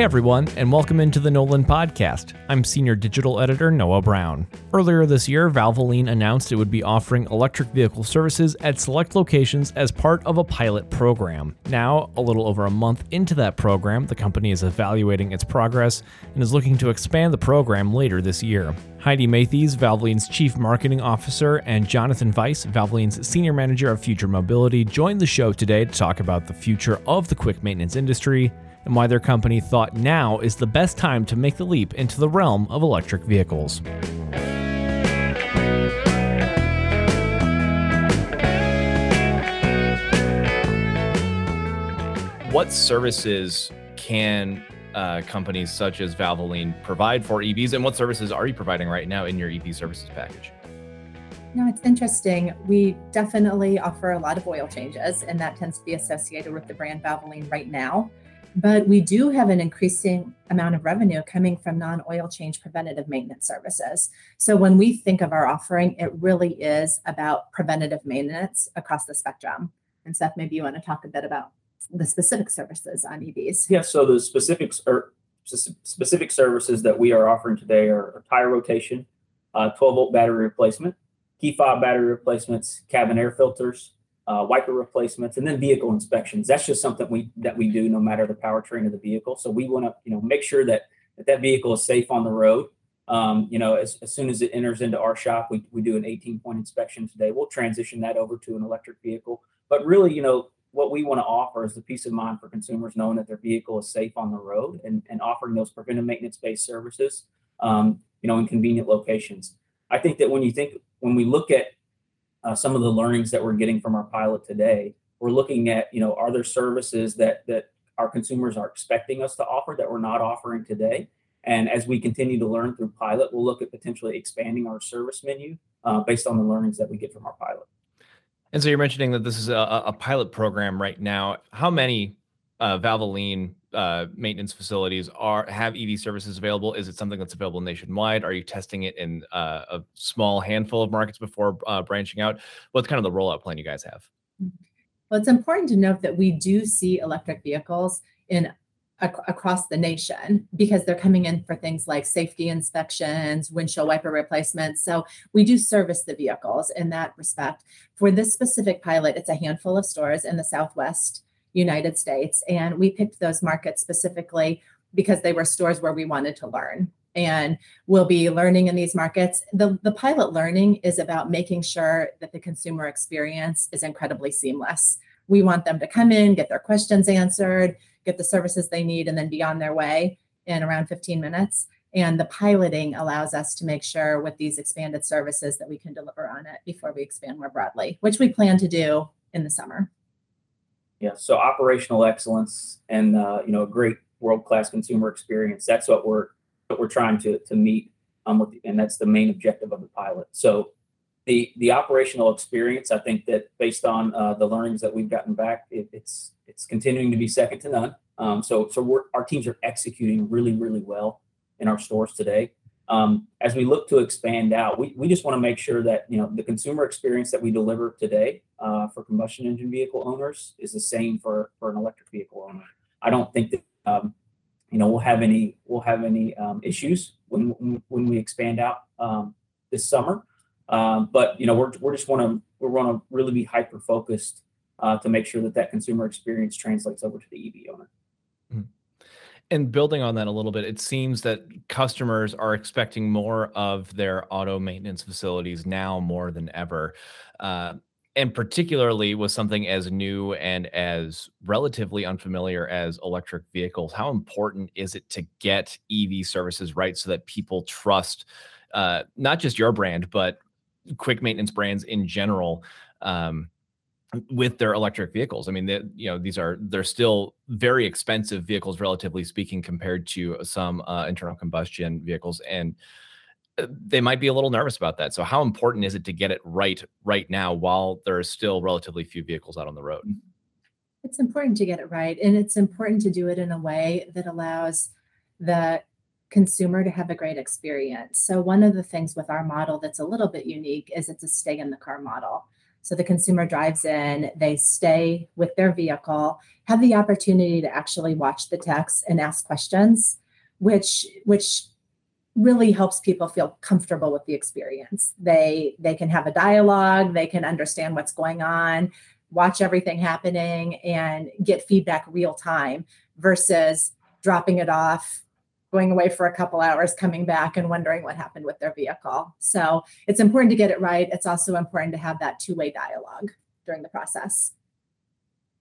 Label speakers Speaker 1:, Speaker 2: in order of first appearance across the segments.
Speaker 1: Hey everyone, and welcome into the NOLN Podcast. I'm Senior Digital Editor Noah Brown. Earlier this year, Valvoline announced it would be offering electric vehicle services at select locations as part of a pilot program. Now, a little over a month into that program, the company is evaluating its progress and is looking to expand the program later this year. Heidi Matheys, Valvoline's Chief Marketing Officer, and Jonathan Vice, Valvoline's Senior Manager of Future Mobility, joined the show today to talk about the future of the quick maintenance industry and why their company thought now is the best time to make the leap into the realm of electric vehicles. What services can uh, companies such as Valvoline provide for EVs, and what services are you providing right now in your EV services package?
Speaker 2: No, it's interesting. We definitely offer a lot of oil changes, and that tends to be associated with the brand Valvoline right now. But we do have an increasing amount of revenue coming from non oil change preventative maintenance services. So when we think of our offering, it really is about preventative maintenance across the spectrum. And Seth, maybe you want to talk a bit about the specific services on EVs.
Speaker 3: Yeah, so the specifics are specific services that we are offering today are tire rotation, uh, 12 volt battery replacement, key fob battery replacements, cabin air filters, uh, wiper replacements, and then vehicle inspections. That's just something we that we do no matter the powertrain of the vehicle. So we want to you know make sure that that, that vehicle is safe on the road. Um, you know, as, as soon as it enters into our shop, we, we do an 18 point inspection today. We'll transition that over to an electric vehicle. But really, you know, what we want to offer is the peace of mind for consumers knowing that their vehicle is safe on the road and, and offering those preventive maintenance based services, um, you know, in convenient locations. I think that when you think, when we look at uh, some of the learnings that we're getting from our pilot today. We're looking at, you know, are there services that that our consumers are expecting us to offer that we're not offering today? And as we continue to learn through pilot, we'll look at potentially expanding our service menu uh, based on the learnings that we get from our pilot.
Speaker 1: And so you're mentioning that this is a, a pilot program right now. How many uh, Valvoline uh, maintenance facilities are have EV services available? Is it something that's available nationwide? Are you testing it in uh, a small handful of markets before uh, branching out? What's kind of the rollout plan you guys have?
Speaker 2: Well, it's important to note that we do see electric vehicles in ac- across the nation because they're coming in for things like safety inspections, windshield wiper replacements. So we do service the vehicles in that respect. For this specific pilot, it's a handful of stores in the Southwest United States. And we picked those markets specifically because they were stores where we wanted to learn. And we'll be learning in these markets. The, the pilot learning is about making sure that the consumer experience is incredibly seamless. We want them to come in, get their questions answered, get the services they need, and then be on their way in around 15 minutes. And the piloting allows us to make sure with these expanded services that we can deliver on it before we expand more broadly, which we plan to do in the summer.
Speaker 3: Yeah. So operational excellence and uh, you know a great world class consumer experience. That's what we're what we're trying to to meet. Um, with, and that's the main objective of the pilot. So the the operational experience, I think that based on uh, the learnings that we've gotten back, it, it's it's continuing to be second to none. Um, so so our teams are executing really really well in our stores today um, as we look to expand out, we, we just want to make sure that you know the consumer experience that we deliver today uh, for combustion engine vehicle owners is the same for, for an electric vehicle owner. I don't think that um, you know we'll have any we'll have any um, issues when when we expand out um, this summer. Um, but you know we're we're just want to we want to really be hyper focused uh, to make sure that that consumer experience translates over to the EV owner
Speaker 1: and building on that a little bit, it seems that customers are expecting more of their auto maintenance facilities now more than ever. Uh, and particularly with something as new and as relatively unfamiliar as electric vehicles, how important is it to get EV services right so that people trust uh, not just your brand, but quick maintenance brands in general? Um, with their electric vehicles. I mean, they, you know, these are they're still very expensive vehicles, relatively speaking, compared to some uh, internal combustion vehicles, and uh, they might be a little nervous about that. So, how important is it to get it right right now while there are still relatively few vehicles out on the road?
Speaker 2: It's important to get it right, and it's important to do it in a way that allows the consumer to have a great experience. So, one of the things with our model that's a little bit unique is it's a stay in the car model. So the consumer drives in, they stay with their vehicle, have the opportunity to actually watch the text and ask questions, which which really helps people feel comfortable with the experience. They they can have a dialogue, they can understand what's going on, watch everything happening and get feedback real time versus dropping it off going away for a couple hours, coming back and wondering what happened with their vehicle. So it's important to get it right. It's also important to have that two way dialogue during the process.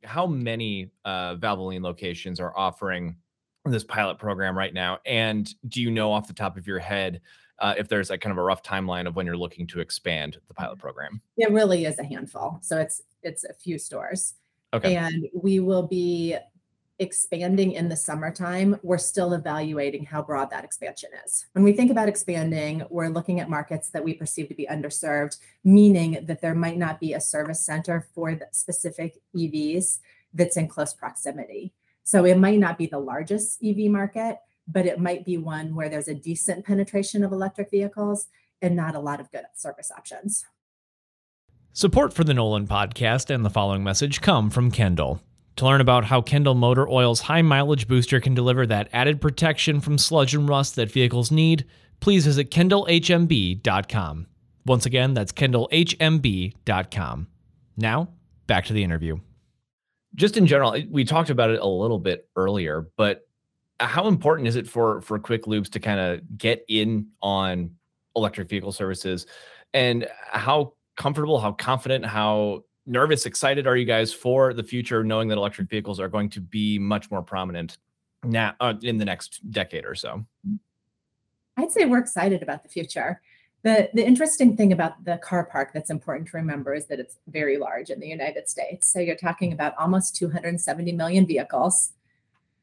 Speaker 1: How many uh, Valvoline locations are offering this pilot program right now? And do you know off the top of your head uh, if there's a kind of a rough timeline of when you're looking to expand the pilot program?
Speaker 2: It really is a handful. So it's it's a few stores.
Speaker 1: Okay.
Speaker 2: And we will be expanding in the summertime, we're still evaluating how broad that expansion is. When we think about expanding, we're looking at markets that we perceive to be underserved, meaning that there might not be a service center for the specific EVs that's in close proximity. So it might not be the largest EV market, but it might be one where there's a decent penetration of electric vehicles and not a lot of good service options.
Speaker 4: Support for the NOLN podcast and the following message come from Kendall. To learn about how Kendall Motor Oil's high mileage booster can deliver that added protection from sludge and rust that vehicles need, please visit kendallhmb.com. Once again, that's kendallhmb.com. Now, back to the interview.
Speaker 1: Just in general, we talked about it a little bit earlier, but how important is it for for quick lubes to kind of get in on electric vehicle services and how comfortable how confident how nervous, excited are you guys for the future, knowing that electric vehicles are going to be much more prominent now uh, in the next decade or so?
Speaker 2: I'd say we're excited about the future. The, the interesting thing about the car park that's important to remember is that it's very large in the United States. So you're talking about almost 270 million vehicles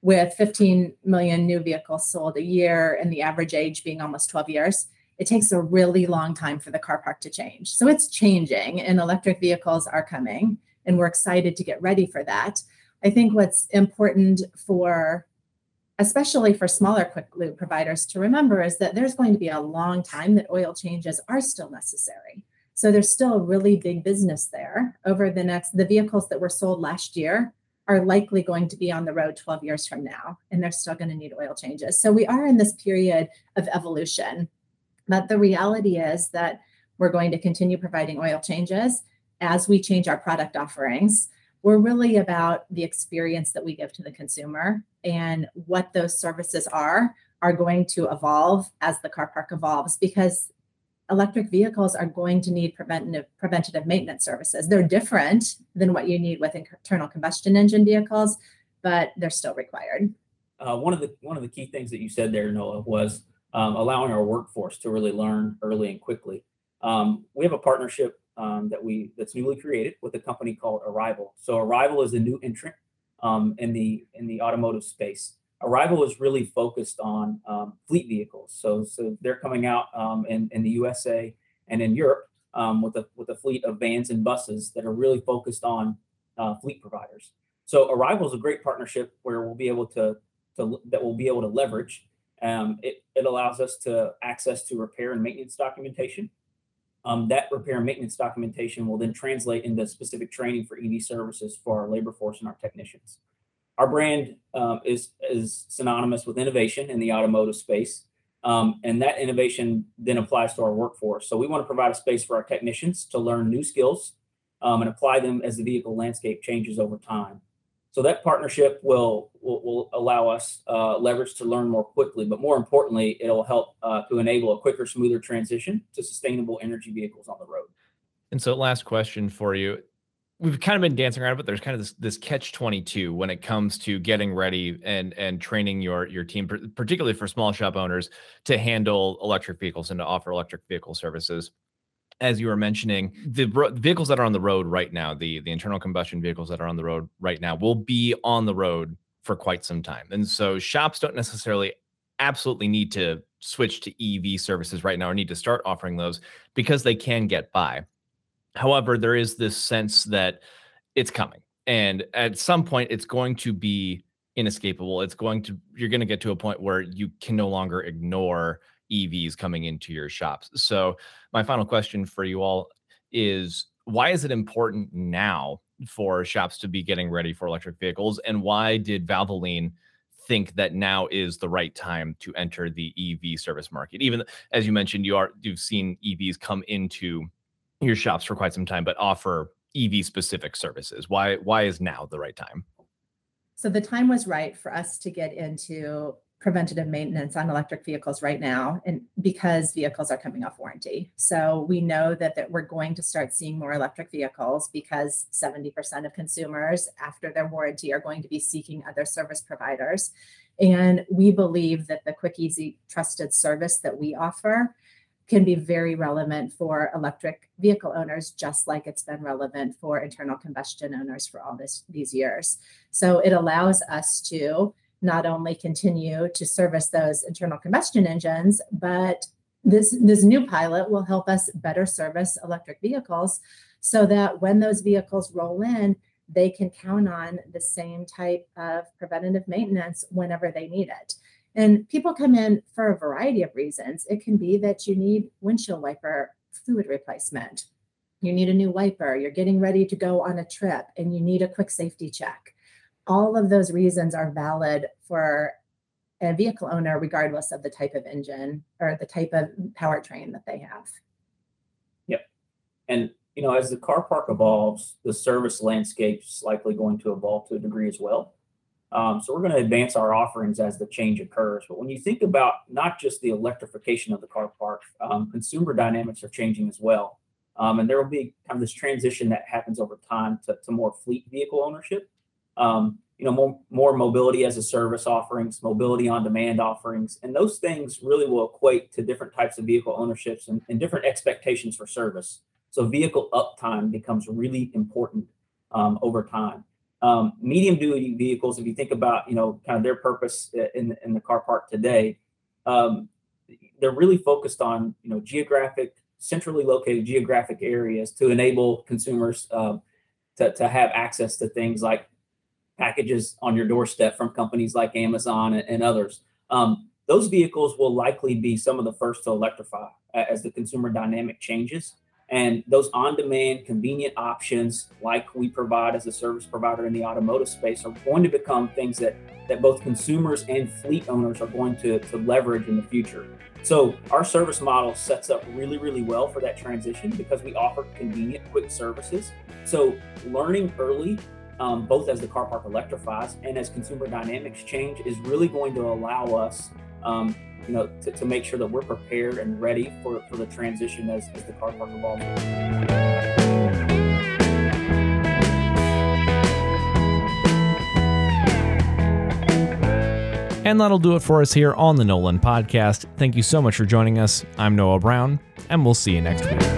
Speaker 2: with 15 million new vehicles sold a year and the average age being almost 12 years it takes a really long time for the car park to change. So it's changing, and electric vehicles are coming, and we're excited to get ready for that. I think what's important for, especially for smaller quick lube providers, to remember is that there's going to be a long time that oil changes are still necessary. So there's still a really big business there over the next, the vehicles that were sold last year are likely going to be on the road 12 years from now, and they're still going to need oil changes. So we are in this period of evolution but the reality is that we're going to continue providing oil changes as we change our product offerings. We're really about the experience that we give to the consumer and what those services are are going to evolve as the car park evolves because electric vehicles are going to need preventative preventative maintenance services. They're different than what you need with internal combustion engine vehicles, but they're still required.
Speaker 3: Uh, one of the one of the key things that you said there, Noah, was um, allowing our workforce to really learn early and quickly. Um, we have a partnership um, that we that's newly created with a company called Arrival. So Arrival is a new entrant um, in the in the automotive space. Arrival is really focused on um, fleet vehicles. So so they're coming out um, in in the USA and in Europe with a with a fleet of vans and buses that are really focused on uh, fleet providers. So Arrival is a great partnership where we'll be able to to that we'll be able to leverage um, it, it allows us to access to repair and maintenance documentation. Um, that repair and maintenance documentation will then translate into specific training for EV services for our labor force and our technicians. Our brand um, is, is synonymous with innovation in the automotive space. Um, and that innovation then applies to our workforce. So we want to provide a space for our technicians to learn new skills um, and apply them as the vehicle landscape changes over time. So that partnership will will, will allow us uh, leverage to learn more quickly, but more importantly, it'll help uh, to enable a quicker, smoother transition to sustainable energy vehicles on the road.
Speaker 1: And so, last question for you: We've kind of been dancing around, but there's kind of this this catch twenty two when it comes to getting ready and and training your your team, particularly for small shop owners, to handle electric vehicles and to offer electric vehicle services as you were mentioning, the vehicles that are on the road right now, the the internal combustion vehicles that are on the road right now, will be on the road for quite some time, and so shops don't necessarily absolutely need to switch to EV services right now or need to start offering those because they can get by. However, there is this sense that it's coming, and at some point, it's going to be inescapable. It's going to you're going to get to a point where you can no longer ignore EVs coming into your shops. So, my final question for you all is why is it important now for shops to be getting ready for electric vehicles? And why did Valvoline think that now is the right time to enter the EV service market? Even as you mentioned, you are you've seen EVs come into your shops for quite some time, but offer EV specific services. Why why is now the right time?
Speaker 2: So the time was right for us to get into preventative maintenance on electric vehicles right now and because vehicles are coming off warranty so we know that, that we're going to start seeing more electric vehicles because 70% of consumers after their warranty are going to be seeking other service providers and we believe that the quick easy trusted service that we offer can be very relevant for electric vehicle owners, just like it's been relevant for internal combustion owners for all this, these years. So it allows us to not only continue to service those internal combustion engines, but this, this new pilot will help us better service electric vehicles so that when those vehicles roll in, they can count on the same type of preventative maintenance whenever they need it. And people come in for a variety of reasons. It can be that you need windshield wiper fluid replacement. You need a new wiper. You're getting ready to go on a trip and you need a quick safety check. All of those reasons are valid for a vehicle owner, regardless of the type of engine or the type of powertrain that they have.
Speaker 3: Yep. And, you know, as the car park evolves, the service landscape is likely going to evolve to a degree as well. Um, so we're going to advance our offerings as the change occurs. But when you think about not just the electrification of the car park, um, consumer dynamics are changing as well. Um, and there will be kind of this transition that happens over time to, to more fleet vehicle ownership. Um, you know, more, more mobility as a service offerings, mobility on demand offerings, and those things really will equate to different types of vehicle ownerships and, and different expectations for service. So vehicle uptime becomes really important um, over time. Um, medium duty vehicles, if you think about, you know, kind of their purpose in, in the car park today, um, they're really focused on, you know, geographic, centrally located geographic areas to enable consumers um, to, to have access to things like packages on your doorstep from companies like Amazon and, and others. Um, those vehicles will likely be some of the first to electrify as the consumer dynamic changes. And those on demand, convenient options, like we provide as a service provider in the automotive space, are going to become things that, that both consumers and fleet owners are going to, to leverage in the future. So, our service model sets up really, really well for that transition because we offer convenient, quick services. So, learning early, um, both as the car park electrifies and as consumer dynamics change, is really going to allow us um, you know, to, to make sure that we're prepared and ready for, for the transition as, as the car park evolves.
Speaker 4: And that'll do it for us here on the NOLN Podcast. Thank you so much for joining us. I'm Noah Brown, and we'll see you next week.